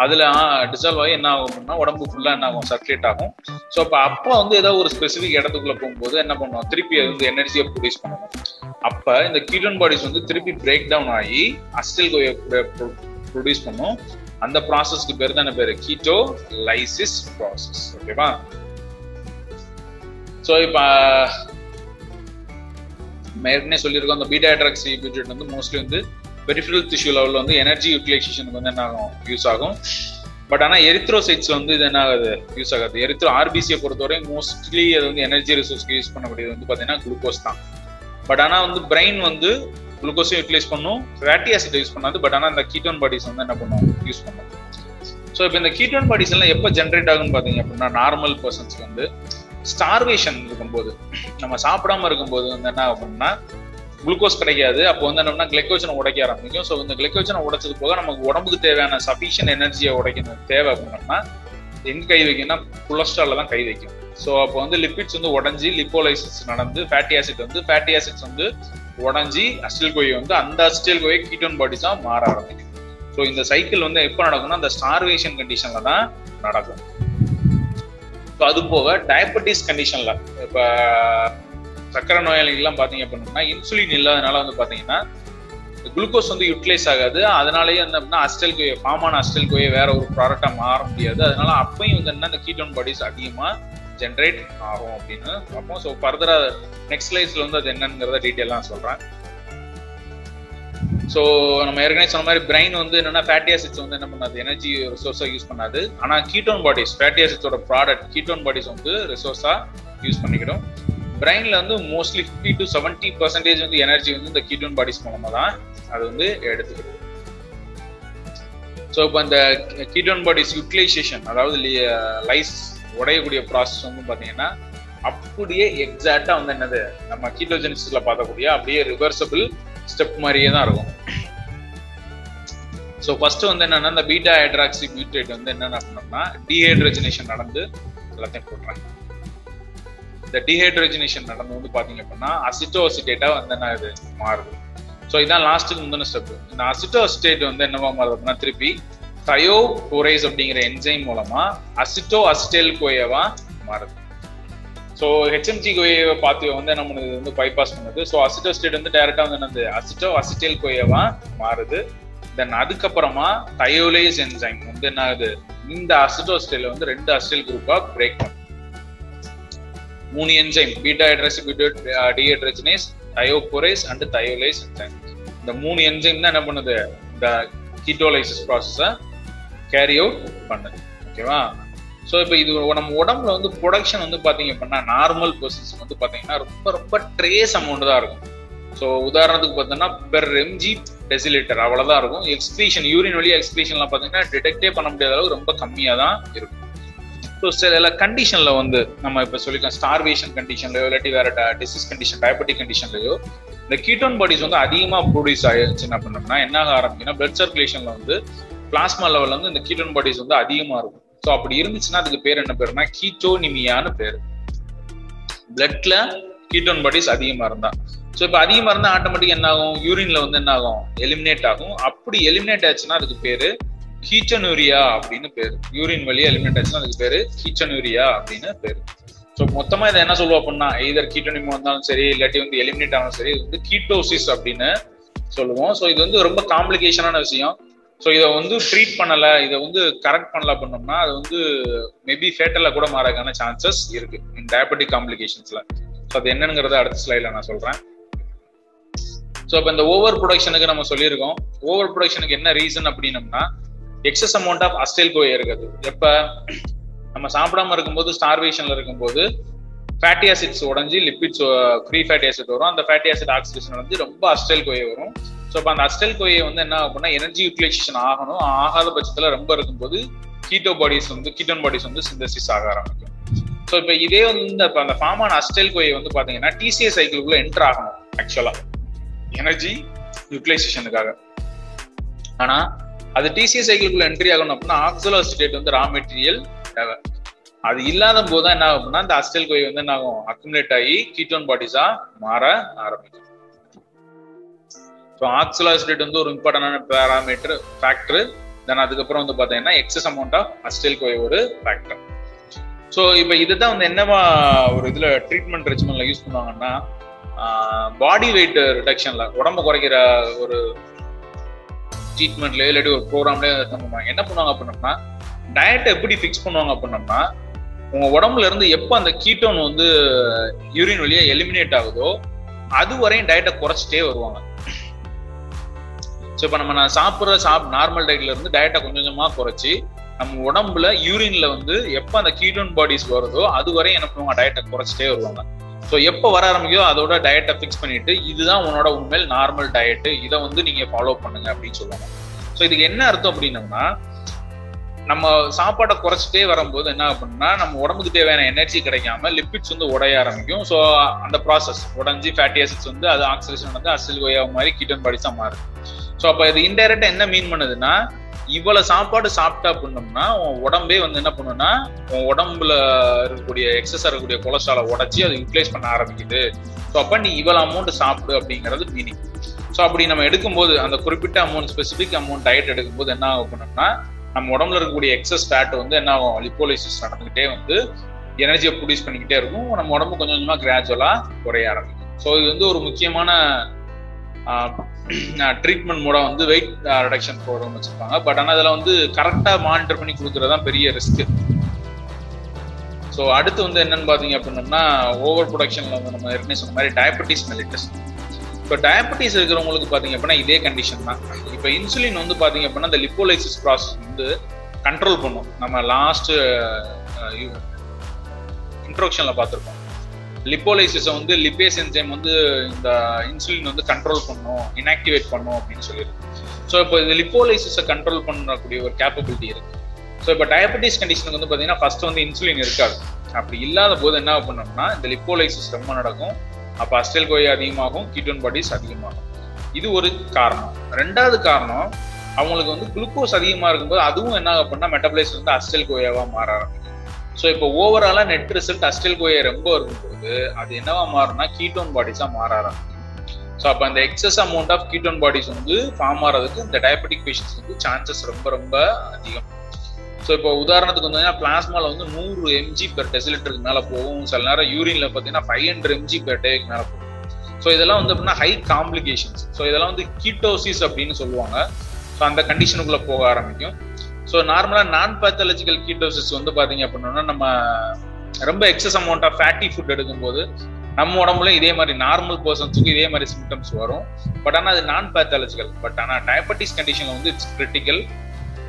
அதுல டிசால்வ் ஆகி என்ன ஆகும்னா உடம்பு ஃபுல்லா என்ன ஆகும்? சர்க்குலேட் ஆகும். ஸோ அப்போ அப்போ வந்து ஏதாவது ஒரு ஸ்பெசிபிக் இடத்துக்குள்ள போகும்போது என்ன பண்ணுவோம்? திருப்பி அது வந்து எனர்ஜியை ப்ரொடியூஸ் பண்ணணும் அப்ப இந்த கீட்டோன் பாடிஸ் வந்து திருப்பி பிரேக் டவுன் ஆகி அஸ்டில் கோயை ப்ரொடியூஸ் பண்ணும். அந்த ப்ராசஸ்க்கு பேர் தான் பேரு? கீட்டோ லைசிஸ் ப்ராசஸ் ஓகேவா ஸோ இப்போ ஏற்கனவே சொல்லியிருக்கோம் அந்த பீட்டா ஹைட்ராக்சி வந்து மோஸ்ட்லி வந்து பெரிஃபரல் திஷ்யூ லெவலில் வந்து எனர்ஜி யூட்டிலைசேஷனுக்கு வந்து என்ன ஆகும்? யூஸ் ஆகும். பட் ஆனால் எரித்ரோசைட்ஸ் வந்து இது என்ன ஆகுது? யூஸ் ஆகாது. எரித்ரோ ஆர்பிசியை பொறுத்தவரை மோஸ்ட்லி அது வந்து எனர்ஜி ரிசோர்ஸ்க்கு யூஸ் பண்ணக்கூடியது வந்து பார்த்தீங்கன்னா குளுக்கோஸ் தான். பட் ஆனால் வந்து பிரெயின் வந்து குளுக்கோஸும் யூட்டிலைஸ் பண்ணும். ஃபேட்டி ஆசிட் யூஸ் பண்ணாது. பட் ஆனால் இந்த கீட்டோன் பாடிஸ் வந்து என்ன பண்ணும்? யூஸ் பண்ணும். ஸோ இப்போ இந்த கீட்டோன் பாடிஸ் எல்லாம் எப்போ ஜென்ரேட் ஆகும்னு பார்த்தீங்க அப்படின்னா நார்மல் பர்சன்ஸ்க்கு வந்து ஸ்டார்வேஷன் இருக்கும்போது நம்ம சாப்பிடாம இருக்கும்போது வந்து என்ன ஆகும்னா குளுக்கோஸ் கிடைக்காது. அப்போ வந்து என்னன்னா கிளைக்கோஜனை உடைக்க ஆரம்பிக்கும். ஸோ இந்த கிளைக்கோஜனை உடைச்சது போக நமக்கு உடம்புக்கு தேவையான சஃபிஷியன்ட் எனர்ஜியை உடைக்கணும். தேவை அப்படின்னா எங்க கை வைக்கும்னா கொலஸ்ட்ரால தான் கை வைக்கும் ஸோ அப்போ வந்து லிப்பிட்ஸ் வந்து உடஞ்சி லிப்போலைசிஸ் நடந்து ஃபேட்டி ஆசிட் வந்து ஃபேட்டி ஆசிட்ஸ் வந்து உடஞ்சி அஸ்டில் கோயை வந்து அந்த அஸ்டில் கோயை கீட்டோன் பாடிஸா மாற ஆரம்பிக்கும். ஸோ இந்த சைக்கிள் வந்து எப்போ நடக்கும்னா அந்த ஸ்டார்வேஷன் கண்டிஷன்ல தான் நடக்கும். ஸோ அது போக டயபெட்டிஸ் கண்டிஷன்ல இப்போ சக்கரை நோயாளிகள்லாம் பார்த்தீங்க அப்படின்னா இன்சுலின் இல்லாதனால வந்து பார்த்தீங்கன்னா குளுக்கோஸ் வந்து யூட்டிலைஸ் ஆகாது. அதனாலேயே வந்து அப்படின்னா அஸ்டல் கோயை ஃபார்மான அஸ்டல் கோயை வேற ஒரு ப்ராடக்டா மாற முடியாது. அதனால அப்பயும் வந்து என்ன இந்த கீட்டோன் பாடிஸ் அதிகமா ஜென்ரேட் ஆகும் அப்படின்னு பார்ப்போம். ஸோ ஃபர்தரா நெக்ஸ்ட் ஸ்லைஸ்ல வந்து அது என்னங்கிறத டீட்டெயிலாக சொல்றேன். ஸோ நம்ம ஏற்கனவே சொன்ன மாதிரி பிரெயின் வந்து என்னன்னா ஃபேட்டி ஆசிட்ஸ் வந்து என்ன பண்ணாது? எனர்ஜி ரிசோர்ஸாக யூஸ் பண்ணாது. ஆனால் கீட்டோன் பாடிஸ் ஃபேட்டி ஆசிட்ஸோட ப்ராடக்ட் கீட்டோன் பாடிஸ் வந்து ரிசோர்ஸாக யூஸ் பண்ணிக்கிடும். பிரெயின்ல வந்து mostly fifty to seventy percentage வந்து எனர்ஜி வந்து இந்த கீட்டோன் பாடிஸ் மூலமாக தான் அது வந்து எடுத்துக்கிடுது. ஸோ இப்போ இந்த கீட்டோன் பாடிஸ் யூட்டிலைசேஷன் அதாவது லைஸ் உடையக்கூடிய ப்ராசஸ் வந்து பார்த்தீங்கன்னா அப்படியே எக்ஸாக்டா வந்து என்னது? நம்ம கீட்டோஜெனிசிஸ்ல பார்க்கக்கூடிய அப்படியே ரிவர்சபிள் ஸ்டெப் மாதிரியே தான் இருக்கும். ஸோ ஃபர்ஸ்ட் வந்து என்னன்னா இந்த பீட்டா ஹைட்ராக்சி பியூட்ரேட் வந்து என்னென்ன பண்ணோம்னா டீஹைட்ரஜனேஷன் நடந்து எல்லாத்தையும் போடுறாங்க இந்த டீஹைட்ரஜனேஷன் நடந்து வந்து பாத்தீங்க அப்படின்னா அசிட்டோசிட்டேட்டா வந்து என்ன இது மாறுது. ஸோ இதான் லாஸ்ட்டுக்கு முந்தின ஸ்டெப் இந்த அசிட்டோ அசிட்டேட் வந்து என்னவா மாறுது அப்படின்னா திருப்பி தயோ போரைஸ் அப்படிங்கிற என்ஜைம் மூலமா அசிட்டோ அசிட்டேல் கோயவா மாறுது. ஸோ ஹெச்எம்ஜி கொய்யை பார்த்து வந்து நம்ம வந்து பைபாஸ் பண்ணுது. ஸோ அசிட்டோ ஸ்டேட் வந்து டைரக்டா வந்து என்னது? அசிட்டோ அசிட்டேல் கொய்யவா மாறுது. தென் அதுக்கப்புறமா தயோலேஸ் என்ஜைம் வந்து என்ன ஆகுது இந்த அசிட்டோ ஸ்டேல வந்து ரெண்டு அசிட்டல் குரூப்பா பிரேக் பண்ணும் மூணு enzyme beta hydroxy dehydrogenase thiophorase and thiolase enzyme இந்த மூணு என்ஜைம் தான் என்ன பண்ணுது? இந்த கீட்டோலைசிஸ் ப்ராசஸை கேரி அவுட் பண்ணுது. ஓகேவா ஸோ இப்போ இது நம்ம உடம்புல வந்து ப்ரொடக்ஷன் வந்து பார்த்தீங்க அப்படின்னா நார்மல் பர்சன்ஸ் வந்து பார்த்தீங்கன்னா ரொம்ப ரொம்ப ட்ரேஸ் அமௌண்ட் தான் இருக்கும். ஸோ உதாரணத்துக்கு பார்த்தோம்னா பெர் எம்ஜி டெசிலிட்டர் அவ்வளோதான் இருக்கும். எக்ஸ்பிரேஷன் யூரின் வழியாக எக்ஸ்பிரேஷன்லாம் பார்த்தீங்கன்னா டிடெக்டே பண்ண முடியாத அளவுக்கு ரொம்ப கம்மியாக தான் இருக்கும். ஸோ சில கண்டிஷனில் வந்து நம்ம இப்போ சொல்லிக்கலாம் ஸ்டார்வேஷன் கண்டிஷன்லயோ இல்லாட்டி வேற டிசீஸ் கண்டிஷன் டயபெட்டிக் கண்டிஷன்லயோ இந்த கீட்டோன் பாடிஸ் வந்து அதிகமாக ப்ரொடியூஸ் ஆயிடுச்சு என்ன பண்ணோம்னா என்ன ஆக ஆரம்பிக்குன்னா பிளட் சர்க்குலேஷனில் வந்து பிளாஸ்மா லெவலில் வந்து இந்த கீட்டோன் பாடிஸ் வந்து அதிகமாக இருக்கும். ஸோ அப்படி இருந்துச்சுன்னா அதுக்கு பேர் என்ன பேருனா கீட்டோனிமியான்னு பேர். பிளட்ல கீட்டோன் பாடிஸ் அதிகமா இருந்தா. ஸோ இப்போ அதிகமாக இருந்தால் ஆட்டோமேட்டிக் என்ன ஆகும் யூரின்ல வந்து என்ன ஆகும் எலிமினேட் ஆகும். அப்படி எலிமினேட் ஆச்சுன்னா அதுக்கு பேரு கீச்சனூரியா அப்படின்னு பேரு. யூரின் வழியா எலிமினேட் ஆச்சுன்னா அதுக்கு பேரு கீச்சனூரியா அப்படின்னு பேரு. ஸோ மொத்தமா இதை என்ன சொல்லுவோம் அப்படின்னா எய்தர் கீட்டோனிமோ வந்தாலும் சரி இல்லாட்டி வந்து எலிமினேட் ஆனாலும் சரி இது வந்து கீட்டோசிஸ் அப்படின்னு சொல்லுவோம். ஸோ இது வந்து ரொம்ப காம்ப்ளிகேஷனான விஷயம். ஸோ இதை வந்து ட்ரீட் பண்ணல இதை வந்து கரெக்ட் பண்ணல பண்ணோம்னா அது வந்து மேபி ஃபேட்டலில் கூட மாறக்கான சான்சஸ் இருக்கு இன் டயபெட்டிக் காம்ப்ளிகேஷன்ஸ்ல ஸோ அது என்னங்கிறத அடுத்த ஸ்லைடில் நான் சொல்றேன். ஸோ இப்போ இந்த ஓவர் ப்ரொடக்ஷனுக்கு நம்ம சொல்லியிருக்கோம். ஓவர் ப்ரொடக்ஷனுக்கு என்ன ரீசன் அப்படின்னம்னா excess amount of acetyl CoA இருக்குது. எப்போ? நம்ம சாப்பிடாம இருக்கும்போது ஸ்டார்வேஷன்ல இருக்கும்போது ஃபேட்டி ஆசிட்ஸ் உடஞ்சி லிப்பிட்ஸ் ஃப்ரீ ஃபேட்டி ஆசிட் வரும். அந்த ஃபேட்டி ஆசிட் ஆக்சிடேஷன் வந்து ரொம்ப அஸ்டைல் கோயை வரும். ஸோ அப்போ அந்த அஸ்டல் கோயை வந்து என்ன ஆகும்னா எனர்ஜி யூட்டிலைசேஷன் ஆகணும். ஆகாத பட்சத்தில் ரொம்ப இருக்கும்போது கீட்டோ பாடிஸ் வந்து கீட்டோன் பாடிஸ் வந்து சிந்தசிஸ் ஆக ஆரம்பிக்கும். ஸோ இப்போ இதே வந்து இப்போ அந்த ஃபார்மான அஸ்டல் கோயை வந்து பார்த்தீங்கன்னா டிசிஏ சைக்கிளுக்குள்ள என்டர் ஆகணும் ஆக்சுவலாக எனர்ஜி யூட்டிலைசேஷனுக்காக ஆனால் அது டிசிஏ சைக்கிளுக்குள்ள என்ட்ரி ஆகணும் அப்படின்னா ஆக்சலோ ஸ்டேட் வந்து ரா மெட்டீரியல் தேவை. அது இல்லாத போது தான் என்ன ஆகும் அப்படின்னா அந்த அஸ்டல் கொய் வந்து என்ன ஆகும் அக்குமுலேட் ஆகி கீட்டோன் பாடிஸா மாற ஆரம்பிக்கும். ஸோ ஆக்சலாசிடேட் வந்து ஒரு இம்பார்ட்டன்டான பேராமீட்டர் ஃபேக்டர் தென் அதுக்கப்புறம் வந்து பார்த்தீங்கன்னா excess amount of acetyl CoA ஒரு ஃபேக்டர் ஸோ இப்போ இதுதான் வந்து என்னவா ஒரு இதில் ட்ரீட்மெண்ட் ரெஜிமெண்ட்ல யூஸ் பண்ணுவாங்கன்னா பாடி வெயிட் ரிடக்ஷன்ல உடம்பு குறைக்கிற ஒரு ட்ரீட்மெண்ட்லயோ இல்லாட்டி ஒரு ப்ரோக்ராம்லயோ பண்ணுவாங்க? என்ன பண்ணுவாங்க அப்படின்னம்னா டயட்டை எப்படி ஃபிக்ஸ் பண்ணுவாங்க அப்படின்னம்னா உங்க உடம்புல இருந்து எப்போ அந்த கீட்டோன் வந்து யூரின் வழியா எலிமினேட் ஆகுதோ அது வரையும் டயட்டை குறைச்சிட்டே வருவாங்க. ஸோ இப்போ நம்ம நான் சாப்பிட்ற சாப் நார்மல் டயட்ல இருந்து டயட்டை கொஞ்சம் கொஞ்சமாக குறைச்சி நம்ம உடம்புல யூரின்ல வந்து எப்போ அந்த கீட்டோன் பாடிஸ் வருதோ அது வரையும் என்ன பண்ணுவாங்க? டயட்டை குறைச்சிட்டே வருவாங்க. ஸோ எப்போ வர ஆரம்பிக்கோ அதோட டயட்டை ஃபிக்ஸ் பண்ணிட்டு இதுதான் உன்னோட உண்மையில் நார்மல் டயட்டு இதை வந்து நீங்க ஃபாலோ பண்ணுங்க அப்படின்னு சொல்லுவாங்க. ஸோ இதுக்கு என்ன அர்த்தம் அப்படின்னம்னா நம்ம சாப்பாட்டை குறைச்சிட்டே வரும்போது என்ன அப்படின்னா நம்ம உடம்புக்கு தேவையான எனர்ஜி கிடைக்காம லிப்பிட்ஸ் வந்து உடைய ஆரம்பிக்கும். ஸோ அந்த ப்ராசஸ் உடஞ்சி ஃபேட்டி ஆசிட்ஸ் வந்து அது ஆக்சிடேஷன் வந்து அசில் கோயா மாதிரி கீட்டன் பாடிஸாக மாறும். ஸோ அப்போ இது இன்டைரக்டா என்ன மீன் பண்ணுதுன்னா இவ்வளவு சாப்பாடு சாப்பிட்டா அப்படின்னோம்னா உன் உடம்பே வந்து என்ன பண்ணுன்னா உன் உடம்புல இருக்கக்கூடிய எக்ஸஸ் இருக்கக்கூடிய கொலஸ்ட்ராலை உடச்சி அதை யூட்டிலைஸ் பண்ண ஆரம்பிக்குது. ஸோ அப்ப நீ இவ்வளவு அமௌண்ட் சாப்பிடு அப்படிங்கிறது மீனிங் ஸோ அப்படி நம்ம எடுக்கும்போது அந்த குறிப்பிட்ட அமௌண்ட் ஸ்பெசிபிக் அமௌண்ட் டயட் எடுக்கும்போது என்ன ஆகும் பண்ணோம்னா நம்ம உடம்புல இருக்கக்கூடிய எக்ஸஸ் ஃபேட் வந்து என்ன ஆகும்? லிப்போலைசிஸ் நடந்துகிட்டே வந்து எனர்ஜியை ப்ரொடியூஸ் பண்ணிக்கிட்டே இருக்கும். நம்ம உடம்பு கொஞ்சம் கொஞ்சமாக கிராஜுவலாக குறைய ஆரம்பிக்கும். ஸோ இது வந்து ஒரு முக்கியமான ட்ரீட்மெண்ட் மூலம் வந்து வெயிட் ரிடக்ஷன் ப்ரோக்ராம் வச்சிருப்பாங்க. பட் ஆனால் அதில் வந்து கரெக்டாக மானிட்டர் பண்ணி கொடுக்குறது தான் பெரிய ரிஸ்க் ஸோ அடுத்து வந்து என்னன்னு பார்த்தீங்க அப்படின்னம்னா ஓவர் ப்ரொடக்ஷனில் வந்து நம்ம ஏற்கனவே சொன்ன மாதிரி டயபெட்டிஸ் மெலிட்டஸ் இப்போ டயபெட்டிஸ் இருக்கிறவங்களுக்கு பார்த்தீங்க அப்படின்னா இதே கண்டிஷன் தான். இப்போ இன்சுலின் வந்து பார்த்தீங்க அப்படின்னா இந்த லிப்போலைசிஸ் ப்ராசஸ் வந்து கண்ட்ரோல் பண்ணும். நம்ம லாஸ்ட் இன்ட்ரோக்ஷனில் பார்த்துருக்கோம் லிப்போலைசிஸை வந்து லிப்பேஸ் என்சைம் வந்து இந்த இன்சுலின் வந்து கண்ட்ரோல் பண்ணும் இன்ஆக்டிவேட் பண்ணும் அப்படின்னு சொல்லியிருக்கு. ஸோ இப்போ இந்த லிப்போலைசிஸை கண்ட்ரோல் பண்ணக்கூடிய ஒரு கேப்பபிலிட்டி இருக்கு. ஸோ இப்போ டயபெட்டிஸ் கண்டிஷனுக்கு வந்து பார்த்தீங்கன்னா ஃபர்ஸ்ட் வந்து இன்சுலின் இருக்காது. அப்படி இல்லாத போது என்ன பண்ணோம்னா இந்த லிப்போலைசிஸ் ரொம்ப நடக்கும். அப்போ அஸ்டல் கோய் அதிகமாகும் கீட்டோன் பாடிஸ் அதிகமாகும். இது ஒரு காரணம். ரெண்டாவது காரணம் அவங்களுக்கு வந்து குளுக்கோஸ் அதிகமாக இருக்கும்போது அதுவும் என்ன பண்ணால் மெட்டபிளைஸ் வந்து அஸ்டல் கோயாவாக மாற ஆரம்பிக்கும். ஸோ இப்போ ஓவராலா நெட் ரிசல்ட் அஸ்டில் கோயை ரொம்ப இருக்கும்போது அது என்னவா மாறும்னா கீட்டோன் பாடிஸா மாற ஆரம்பிக்கும். ஸோ அப்போ அந்த excess amount of ketone bodies வந்து ஃபார்ம் ஆகிறதுக்கு இந்த டயபெட்டிக் பேஷன்ஸ் வந்து சான்சஸ் ரொம்ப ரொம்ப அதிகம். ஸோ இப்போ உதாரணத்துக்கு வந்து பிளாஸ்மால வந்து நூறு எம்ஜி பெர் டெசிலிட்டருக்கு மேலே போகும். சில நேரம் யூரின்ல பார்த்தீங்கன்னா ஃபைவ் ஹண்ட்ரட் எம்ஜி பெர் டேக்கு மேலே போகும். ஸோ இதெல்லாம் வந்து அப்படின்னா ஹை காம்ப்ளிகேஷன்ஸ் ஸோ இதெல்லாம் வந்து கீட்டோசிஸ் அப்படின்னு சொல்லுவாங்க. ஸோ அந்த கண்டிஷனுக்குள்ளே போக ஆரம்பிக்கும். ஸோ நார்மலா நான் பேத்தாலஜிக்கல் கீட்டோசிஸ் வந்து பாத்தீங்க அப்படின்னா நம்ம ரொம்ப excess amount of fatty food எடுக்கும்போது நம்ம உடம்புல இதே மாதிரி நார்மல் பர்சன்ஸுக்கு இதே மாதிரி சிம்டம்ஸ் வரும். பட் ஆனால் அது நான் பேத்தாலஜிக்கல் பட் ஆனால் டயபெட்டிஸ் கண்டிஷன் வந்து இட்ஸ் கிரிட்டிக்கல்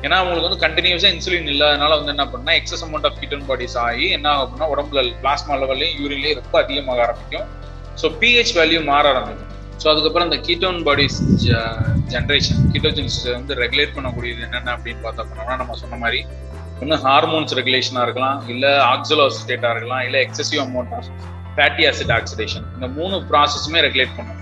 ஏன்னா அவங்களுக்கு வந்து கண்டினியூஸாக இன்சுலின் இல்லாதனால வந்து என்ன பண்ணா excess amount of ketone bodies ஆகி என்ன ஆகும் அப்படின்னா உடம்புல பிளாஸ்மா லெவல்லையும் யூரின்லையும் ரொம்ப அதிகமாக ஆரம்பிக்கும். ஸோ பிஹெச் வேல்யூ மாற ஆரம்பிக்கும். ஸோ அதுக்கப்புறம் இந்த கீட்டோன் பாடிஸ் ஜென்ரேஷன் கீட்டோஜென்ஸ் வந்து ரெகுலேட் பண்ணக்கூடியது என்னென்ன அப்படின்னு பார்த்தா பண்ணோம்னா நம்ம சொன்ன மாதிரி ஒன்று ஹார்மோன்ஸ் ரெகுலேஷனாக இருக்கலாம் இல்லை ஆக்சலோஸ்டேட்டாக இருக்கலாம் இல்லை excessive amount of fatty acid oxidation இந்த மூணு ப்ராசஸுமே ரெகுலேட் பண்ணும்.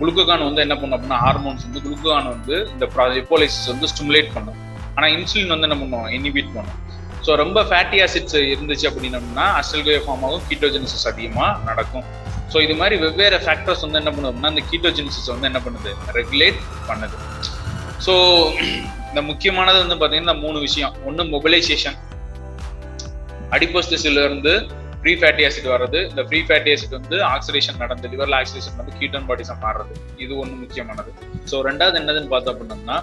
குளுக்கோகான் வந்து என்ன பண்ணும் அப்படின்னா ஹார்மோன்ஸ் வந்து குளுக்கோகான் வந்து இந்த லிப்போலைசிஸ் வந்து ஸ்டிமுலேட் பண்ணும். ஆனால் இன்சுலின் வந்து என்ன பண்ணுவோம் இனிபிட் பண்ணும். ஸோ ரொம்ப ஃபேட்டி ஆசிட்ஸ் இருந்துச்சு அப்படின்னம்னா அஸ்டல்கோயோ ஃபார்ம் ஆகும் கீட்டோஜெனிசிஸ் அதிகமாக நடக்கும். ஸோ இது மாதிரி வெவ்வேறு ஃபேக்டர்ஸ் வந்து என்ன பண்ணுதுன்னா இந்த கீட்டோஜெனிசிஸ் வந்து என்ன பண்ணுது? ரெகுலேட் பண்ணுது. ஸோ இந்த முக்கியமானது வந்து பார்த்தீங்கன்னா மூணு விஷயம். ஒன்று மொபிலைசேஷன் அடிப்போஸ்டிஸ்ல இருந்து ஃப்ரீ ஃபேட்டி ஆசிட் வர்றது. இந்த ஃப்ரீ ஃபேட்டி ஆசிட் வந்து ஆக்சிடேஷன் நடந்து லிவர்ல ஆக்சிடேஷன் வந்து கீட்டோன் பாடிஸா மாறுறது. இது ஒன்று முக்கியமானது. ஸோ ரெண்டாவது என்னதுன்னு பார்த்தோம் அப்படின்னா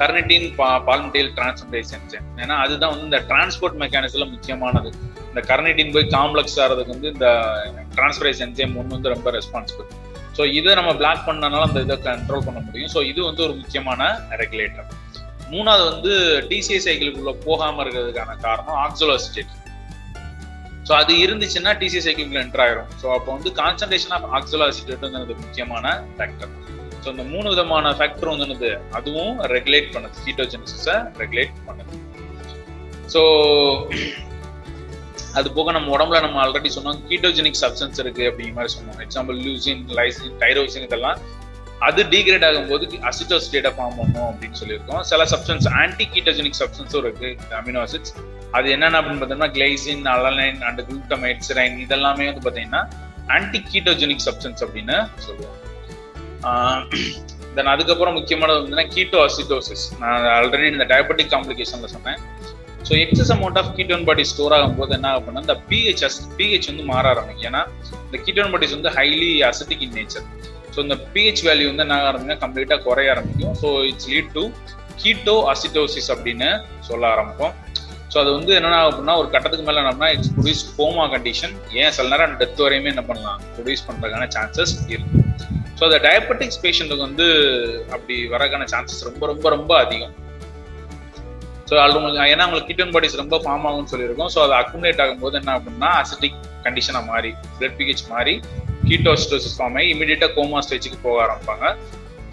கர்னிட்டின் பால்மடைல் டிரான்ஸ்பரேஸ் என்ஜைம் ஏன்னா அதுதான் வந்து இந்த டிரான்ஸ்போர்ட் மெக்கானிசம்ல முக்கியமானது. இந்த கர்னிட்டின் போய் காம்ப்ளெக்ஸ் ஆகிறதுக்கு வந்து இந்த டிரான்ஸ்பரேஸ் என்ஜைம் ஒன்று வந்து ரொம்ப ரெஸ்பான்சிபிள் ஸோ இதை நம்ம பிளாக் பண்ணனால அந்த இதை கண்ட்ரோல் பண்ண முடியும். ஸோ இது வந்து ஒரு முக்கியமான ரெகுலேட்டர் மூணாவது வந்து டிசிஏ சைக்கிளுக்குள்ள போகாமல் இருக்கிறதுக்கான காரணம் ஆக்சோலோசிட்டி ஸோ அது இருந்துச்சுன்னா டிசிஏ சைக்கிளுக்குள்ள என்டர் ஆயிரும். ஸோ அப்போ வந்து கான்சன்ட்ரேஷன் ஆஃப் ஆக்சோலோசிட்டேட்ங்கிறது முக்கியமான ஃபேக்டர் ஸோ இந்த மூணு விதமான ஃபேக்டர் வந்து என்னது? அதுவும் ரெகுலேட் பண்ணுது. கீட்டோஜெனிசிஸை ரெகுலேட் பண்ணுது. ஸோ அது போக நம்ம உடம்புல நம்ம ஆல்ரெடி சொன்னோம் கீட்டோஜெனிக் சப்ஸ்டன்ஸ் இருக்கு அப்படிங்கிற மாதிரி சொன்னோம். எக்ஸாம்பிள் லூசின் லைசின் டைரோசின் இதெல்லாம் அது டீக்ரேட் ஆகும்போது அசிட்டோஸ்டேட்டை ஃபார்ம் பண்ணும் அப்படின்னு சொல்லியிருக்கோம். சில சப்ஸ்டன்ஸ் ஆன்டி கீட்டோஜெனிக் சப்ஸ்டன்ஸும் இருக்கு அமினோ அசிட்ஸ் அது என்னென்ன அப்படின்னு பார்த்தோம்னா glycine alanine and glutamate serine இதெல்லாமே வந்து பார்த்தீங்கன்னா ஆன்டி கீட்டோஜெனிக் சப்ஸ்டன்ஸ் அப்படின்னு சொல்லுவோம். தென் அதுக்கப்புறம் முக்கியமானது வந்து கீட்டோ அசிட்டோசிஸ் நான் ஆல்ரெடி இந்த டயபெட்டிக் காம்ப்ளிகேஷன்ல சொன்னேன். So excess amount of ketone body store ஆகும்போது என்ன ஆகும்னா இந்த பிஹெச் பிஹெச் வந்து மாற ஆரம்பிக்கும். ஏன்னா இந்த கீட்டோன் பாடிஸ் வந்து highly acidic in nature so இந்த பிஹெச் வேல்யூ வந்து என்ன ஆரம்பிக்கும் கம்ப்ளீட்டாக குறைய ஆரம்பிக்கும். So it's lead to ketoacidosis அப்படின்னு சொல்ல ஆரம்பிப்போம். ஸோ அது வந்து என்னென்ன அப்படின்னா ஒரு கட்டத்துக்கு மேலே என்னன்னா இட்ஸ் ப்ரொடியூஸ் கோமா கண்டிஷன் ஏன்? சில நேரம் டெத் வரையுமே என்ன பண்ணலாம் ப்ரொடியூஸ் பண்ணுறதுக்கான சான்சஸ் இருக்கு. ஸோ அந்த டயபெட்டிக்ஸ் பேஷண்ட்டுக்கு வந்து அப்படி வரக்கான சான்சஸ் ரொம்ப ரொம்ப ரொம்ப அதிகம். ஸோ அது ஏன்னா உங்களுக்கு கிட்டன் பாடிஸ் ரொம்ப ஃபார்ம் ஆகும்னு சொல்லியிருக்கோம். ஸோ அது அக்குமுலேட் ஆகும்போது என்ன அப்படின்னா அசிட்டிக் கண்டிஷனாக மாறி பிளட் பிஹெச் மாறி கீட்டோஸ்டோசிஸ் ஃபார்ம் ஆகி இமீடியட்டாக கோமா ஸ்டேஜுக்கு போக ஆரம்பிப்பாங்க.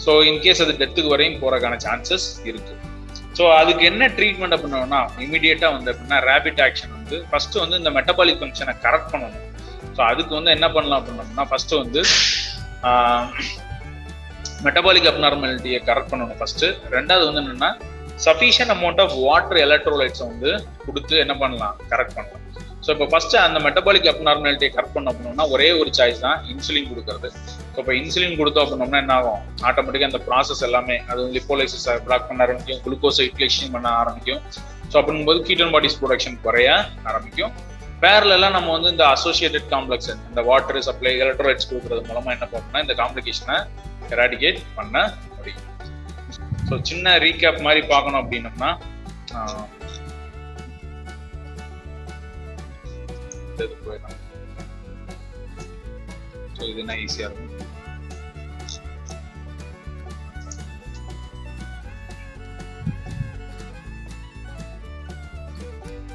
ஸோ இன்கேஸ் அது டெத்துக்கு வரையும் போகிறக்கான சான்சஸ் இருக்கு. ஸோ அதுக்கு என்ன ட்ரீட்மெண்ட் பண்ணணும்னா இமீடியட்டா வந்து அப்படின்னா ரேபிட் ஆக்ஷன் வந்து ஃபர்ஸ்ட் வந்து இந்த மெட்டபாலிக் ஃபங்க்ஷனை கரெக்ட் பண்ணணும். ஸோ அதுக்கு வந்து என்ன பண்ணலாம் அப்படின்னா ஃபர்ஸ்ட் வந்து மெட்டபாலிக் அப்நார்மாலிட்டியை கரெக்ட் பண்ணணும் ஃபர்ஸ்ட் ரெண்டாவது வந்து என்னன்னா சஃபிஷியன்ட் அமௌண்ட் ஆஃப் வாட்டர் எலக்ட்ரோலைட்ஸை வந்து கொடுத்து என்ன பண்ணலாம்? கரெக்ட் பண்ணலாம். ஸோ இப்போ ஃபர்ஸ்ட் அந்த மெட்டபாலிக் அப்நார்மாலிட்டியை கரெக்ட் பண்ண அப்படின்னா ஒரே ஒரு சாய்ஸ் தான் இன்சுலின் கொடுக்கறது. ஸோ இப்போ இன்சுலின் கொடுத்தோம் அப்படின்னோம்னா என்ன ஆகும்? ஆட்டோமேட்டிக்காக அந்த ப்ராசஸ் எல்லாமே அது வந்து லிப்போலைசிஸ் பிளாக் பண்ண ஆரம்பிக்கும் குளுக்கோஸ் யூட்டிலைசேஷன் பண்ண ஆரம்பிக்கும். ஸோ அப்படிங்கும்போது கீட்டோன் பாடிஸ் ப்ரொடக்ஷன் குறைய ஆரம்பிக்கும். பேரலாம் நம்ம வந்து இந்த அசோசியேட்டட் காம்ப்ளெக்ஸ் இந்த வாட்டர் சப்ளை எலக்ட்ரோலைட்ஸ் கொடுக்கறது மூலமா என்ன பண்ணணும்னா இந்த காம்ப்ளிகேஷனை எராடிகேட் பண்ண ஸோ சின்ன ரீகேப் மாதிரி பார்க்கணும் அப்படின்னம்னா இது போயிடலாம். ஸோ இதுனா ஈஸியாக இருக்கும்?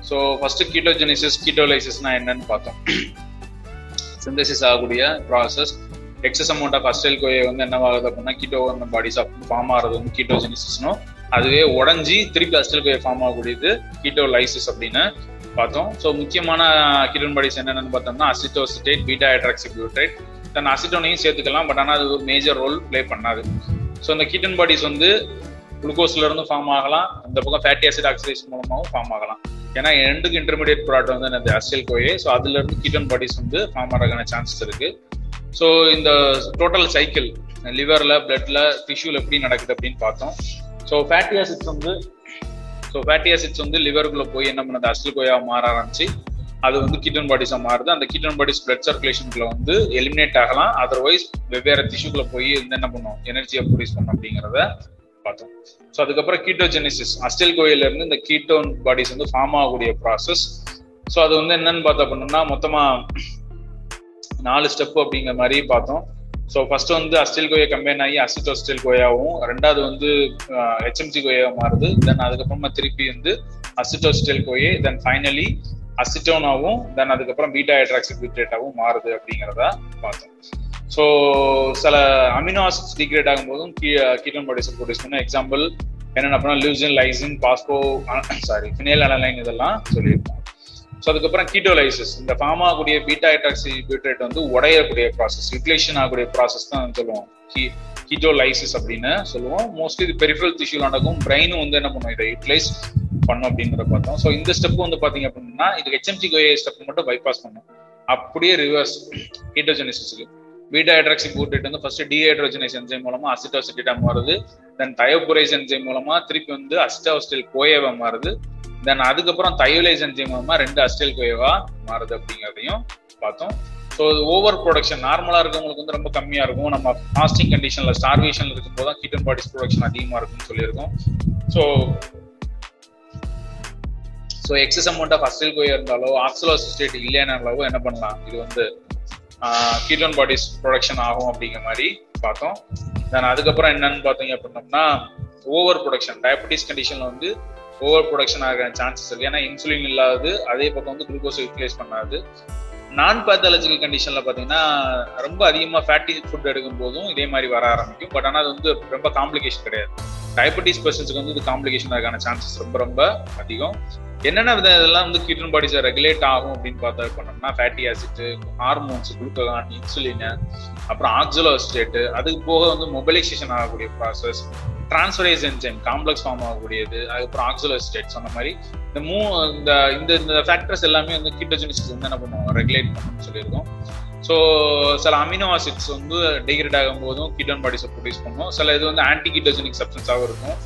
ஸோ ஃபர்ஸ்ட் கீட்டோஜெனிசிஸ் கீட்டோலைசிஸ்னா என்னன்னு பார்த்தோம். சிந்தசிஸ் ஆகக்கூடிய process excess amount of acetyl கோயை வந்து என்ன ஆகுது அப்படின்னா கீட்டோ பாடிஸ் ஃபார்ம் ஆகிறது வந்து கீட்டோஜெனிசிஸ்னும் அதுவே உடஞ்சி திருப்பி அஸ்டைல் கோயை ஃபார்ம் ஆகக்கூடியது கீட்டோலைசிஸ் அப்படின்னு பார்த்தோம். ஸோ முக்கியமான கீட்டோன் பாடிஸ் என்னென்னு பார்த்தோம்னா அசிட்டோசிட்டேட் பீட்டா ஹைட்ராக்சிபியூட்ரேட் தன் அசிட்டோனையும் சேர்த்துக்கலாம் பட் ஆனால் அது ஒரு மேஜர் ரோல் ப்ளே பண்ணாது. ஸோ இந்த கீட்டன் பாடிஸ் வந்து குளுக்கோஸ்ல இருந்து ஃபார்ம் ஆகலாம் இந்த பக்கம் ஃபேட்டி ஆசிட் ஆக்சிடேஷன் மூலமாகவும் ஃபார்ம் ஆகலாம். ஏன்னா ரெண்டுக்கு இன்டர்மீடியட் ப்ராடக்ட் வந்து அந்த அஸ்டல் கோயே ஸோ அதுல இருந்து கீட்டன் பாடிஸ் வந்து ஃபார்ம் ஆகிறதுக்கான சான்சஸ் இருக்கு. ஸோ இந்த டோட்டல் சைக்கிள் லிவரில் பிளட்ல டிஷ்யூல எப்படி நடக்குது அப்படின்னு பார்த்தோம். ஸோ ஃபேட்டி ஆசிட்ஸ் வந்து ஸோ ஃபேட்டி ஆசிட்ஸ் வந்து லிவருக்குள்ள போய் என்ன பண்ணுது? அஸ்டல் கோயாக மாற ஆரம்பிச்சு அது வந்து கீட்டன் பாடிஸாக மாறுது. அந்த கீட்டன் பாடிஸ் பிளட் சர்க்குலேஷனுக்குள்ள வந்து எலிமினேட் ஆகலாம். அதர்வைஸ் வெவ்வேறு டிஷ்யூக்குள்ள போய் வந்து என்ன பண்ணும்? எனர்ஜியை ப்ரொடியூஸ் பண்ணும் அப்படிங்கிறத பார்த்தோம். ஸோ அதுக்கப்புறம் கீட்டோஜெனிசிஸ் அஸ்டில் கோயில இருந்து இந்த கீட்டோன் பாடிஸ் வந்து ஃபார்ம் ஆகக்கூடிய ப்ராசஸ் ஸோ அது வந்து என்னன்னு பார்த்தா பண்ணோம்னா மொத்தமாக நாலு ஸ்டெப் அப்படிங்கிற மாதிரி பார்த்தோம். ஸோ ஃபர்ஸ்ட் வந்து அஸ்டில் கோயா கம்பைன் ஆகி அசிட்டோஸ்டில் கோயாவும் ரெண்டாவது வந்து ஹெச்எம்சி கோயாவும் மாறுது. தென் அதுக்கப்புறமா திருப்பி வந்து அசிட்டோஸ்டில் கோயே தென் ஃபைனலி அசிட்டோனாவும் தென் அதுக்கப்புறம் பீட்டா ஹைட்ராக்சிபியூட்ரேட்டாவும் மாறுது அப்படிங்கிறத பார்த்தோம். ஸோ சில அமினோ ஆசிட்ஸ் டிகிரேட் ஆகும்போதும் கீட்டோன் ப்ரொடியூசர் ப்ரொடியூஸ் பண்ண எக்ஸாம்பிள் என்னென்ன அப்படின்னா leucine lysine phospho sorry phenylalanine இதெல்லாம் சொல்லியிருக்கோம். ஸோ அதுக்கப்புறம் கீட்டோலைசிஸ் இந்த ஃபார்ம் ஆகக்கூடிய பீட்டா ஹைட்ராக்சி பியூட்ரேட் வந்து உடையக்கூடிய ப்ராசஸ் யூட்டிலேஷன் ஆகக்கூடிய ப்ராசஸ் தான் சொல்லுவோம். கீ கீட்டோலைசிஸ் அப்படின்னு சொல்லுவோம். மோஸ்ட்லி இது பெரிஃபரல் திஷ்யூல நடக்கும். பிரெயினும் வந்து என்ன பண்ணும்? இதை யூட்டிலைஸ் பண்ணும் அப்படிங்கிறத பார்த்தோம். ஸோ இந்த ஸ்டெப் வந்து பார்த்தீங்க அப்படின்னா இது ஹெச்எம்சி கோஏ ஸ்டெப் மட்டும் பைபாஸ் பண்ணும். அப்படியே ரிவர்ஸ் கீட்டோஜெனிசிஸுக்கு பீட்டா ஹைட்ராக்சி போட்டுட்டு வந்து ஃபர்ஸ்ட் டீஹைட்ரோஜனைஸ் என்ஜைம் மூலமா அசிட்டோசிட்டா மாறுது. தென் தயோபுரைஸ் என்ஜைம் மூலமா திருப்பி வந்து அசிட்டோஸ்டைல் கோயவா மாறுது. தென் அதுக்கப்புறம் தயோலைஸ் என்ஜைம் மூலமா ரெண்டு அஸ்டைல் கோயவா மாறுது அப்படிங்கிறதையும் பார்த்தோம். ஸோ ஓவர் ப்ரொடக்ஷன் நார்மலா இருக்கவங்களுக்கு வந்து ரொம்ப கம்மியா இருக்கும். நம்ம ஃபாஸ்டிங் கண்டிஷன்ல ஸ்டார்வேஷன்ல இருக்கும்போது தான் கீட்டன் பாடிஸ் ப்ரொடக்ஷன் அதிகமா இருக்கும்னு சொல்லியிருக்கோம். So so excess amount of acetyl கோயா இருந்தாலோ ஆக்சலோசிஸ்டேட் இல்லைனாலோ என்ன பண்ணலாம்? இது வந்து கீட்டோன் பாடிஸ் ப்ரொடக்ஷன் ஆகும் அப்படிங்கிற மாதிரி பார்த்தோம். தென் அதுக்கப்புறம் என்னன்னு பார்த்தீங்க அப்படின்னோம்னா ஓவர் ப்ரொடக்ஷன் டயபெட்டிஸ் கண்டிஷன்ல வந்து ஓவர் ப்ரொடக்ஷன் ஆகிற சான்சஸ் இருக்கு. ஏன்னா இன்சுலின் இல்லாதது அதே பக்கம் வந்து குளுக்கோஸ் யூட்டிலைஸ் பண்ணாது. நான் பேத்தாலஜிக்கல் கண்டிஷன்ல பாத்தீங்கன்னா ரொம்ப அதிகமா ஃபேட்டி ஃபுட் எடுக்கும் போதும் இதே மாதிரி வர ஆரம்பிக்கும். பட் ஆனால் அது வந்து ரொம்ப காம்ப்ளிகேஷன் கிடையாது. டயபெட்டிஸ் பர்சன்ஸுக்கு வந்து இது காம்ப்ளிகேஷன் ஆகான சான்சஸ் ரொம்ப ரொம்ப அதிகம். என்னென்ன வித இதெல்லாம் வந்து கிட்டன் பாடிஸை ரெகுலேட் ஆகும் அப்படின்னு பார்த்தா பண்ணோம்னா fatty acid hormones glucagon insulin அப்புறம் ஆக்சலோஸ்டேட் அதுக்கு போக வந்து மொபைலைசேஷன் ஆகக்கூடிய process transferase enzyme complex form ஆகக்கூடியது அதுக்கப்புறம் ஆக்சலோஸ்டேட் சொன்ன மாதிரி இந்த மூ இந்த இந்த இந்த ஃபேக்டர்ஸ் எல்லாமே வந்து கிட்டோஜெனிசிஸ் வந்து என்ன பண்ணுவோம் ரெகுலேட் பண்ணணும்னு சொல்லியிருக்கோம். ஸோ சில அமினோ ஆசிட்ஸ் வந்து டிகிரேட் ஆகும் போதும் கிட்டோன் பாடிஸை ப்ரொடியூஸ் பண்ணும். சில இது வந்து ஆன்டி கிட்டோஜெனிக் சப்ஸ்டன்ஸாகவும் இருக்கும்.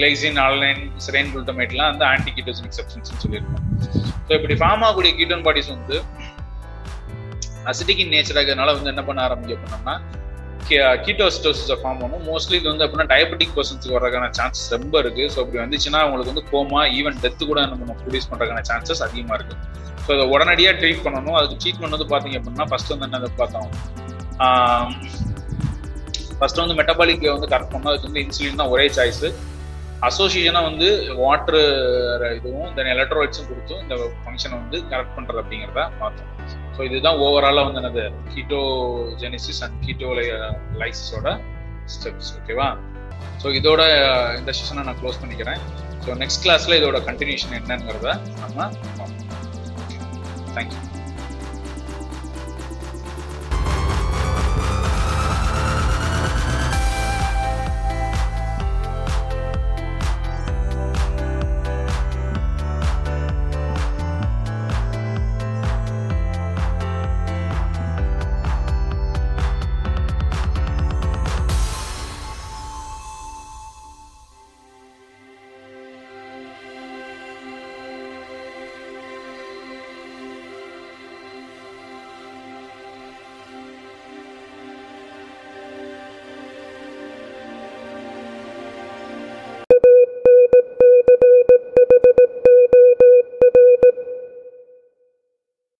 கிளைசின் ஆன்லைன் சிரைன் குளுட்டமேட்லாம் வந்து ஆன்டி கீட்டோஜெனிக் சப்ஸ்டன்ஸ் சொல்லியிருக்கோம். ஸோ இப்படி ஃபார்ம் ஆகக்கூடிய கீட்டோன் பாடிஸ் வந்து அசிட்டிக் நேச்சர் ஆகிறதுனால வந்து என்ன பண்ண ஆரம்பிக்க பண்ணோம்னா கீட்டோஸ்டோசிஸை ஃபார்ம் பண்ணும். மோஸ்ட்லி இது வந்து அப்படின்னா டயபெட்டிக் பர்சன்ஸ்க்கு வரதுக்கான சான்சஸ் ரொம்ப இருக்கு. ஸோ அப்படி வந்துச்சுன்னா அவங்களுக்கு வந்து கோமா ஈவன் டெத்து கூட நம்ம ப்ரொடியூஸ் பண்ணுறதுக்கான சான்சஸ் அதிகமா இருக்கு. ஸோ அதை உடனடியாக ட்ரீட் பண்ணணும். அதுக்கு ட்ரீட்மெண்ட் வந்து பார்த்தீங்க அப்படின்னா ஃபர்ஸ்ட் வந்து என்ன பார்த்தோம். ஃபர்ஸ்ட் வந்து மெட்டபாலிக் வந்து கரெக்ட் பண்ணோம் அதுக்கு வந்து இன்சுலின் தான் ஒரே சாய்ஸ் அசோசியேஷனாக வந்து வாட்டர் இதுவும் தென் எலக்ட்ரோலைட்ஸும் கொடுத்து இந்த ஃபங்க்ஷனை வந்து கரெக்ட் பண்ணுறது அப்படிங்கிறத பார்த்தோம். ஸோ இதுதான் ஓவராலாக வந்து என்னது? கீட்டோ ஜெனிசிஸ் அண்ட் கீட்டோ லைசிஸோட ஸ்டெப்ஸ் ஓகேவா ஸோ இதோட இந்த செஷனை நான் க்ளோஸ் பண்ணிக்கிறேன். ஸோ நெக்ஸ்ட் கிளாஸில் இதோட கண்டினியூஷன் என்னங்கிறத நம்ம பார்ப்போம். தேங்க்யூ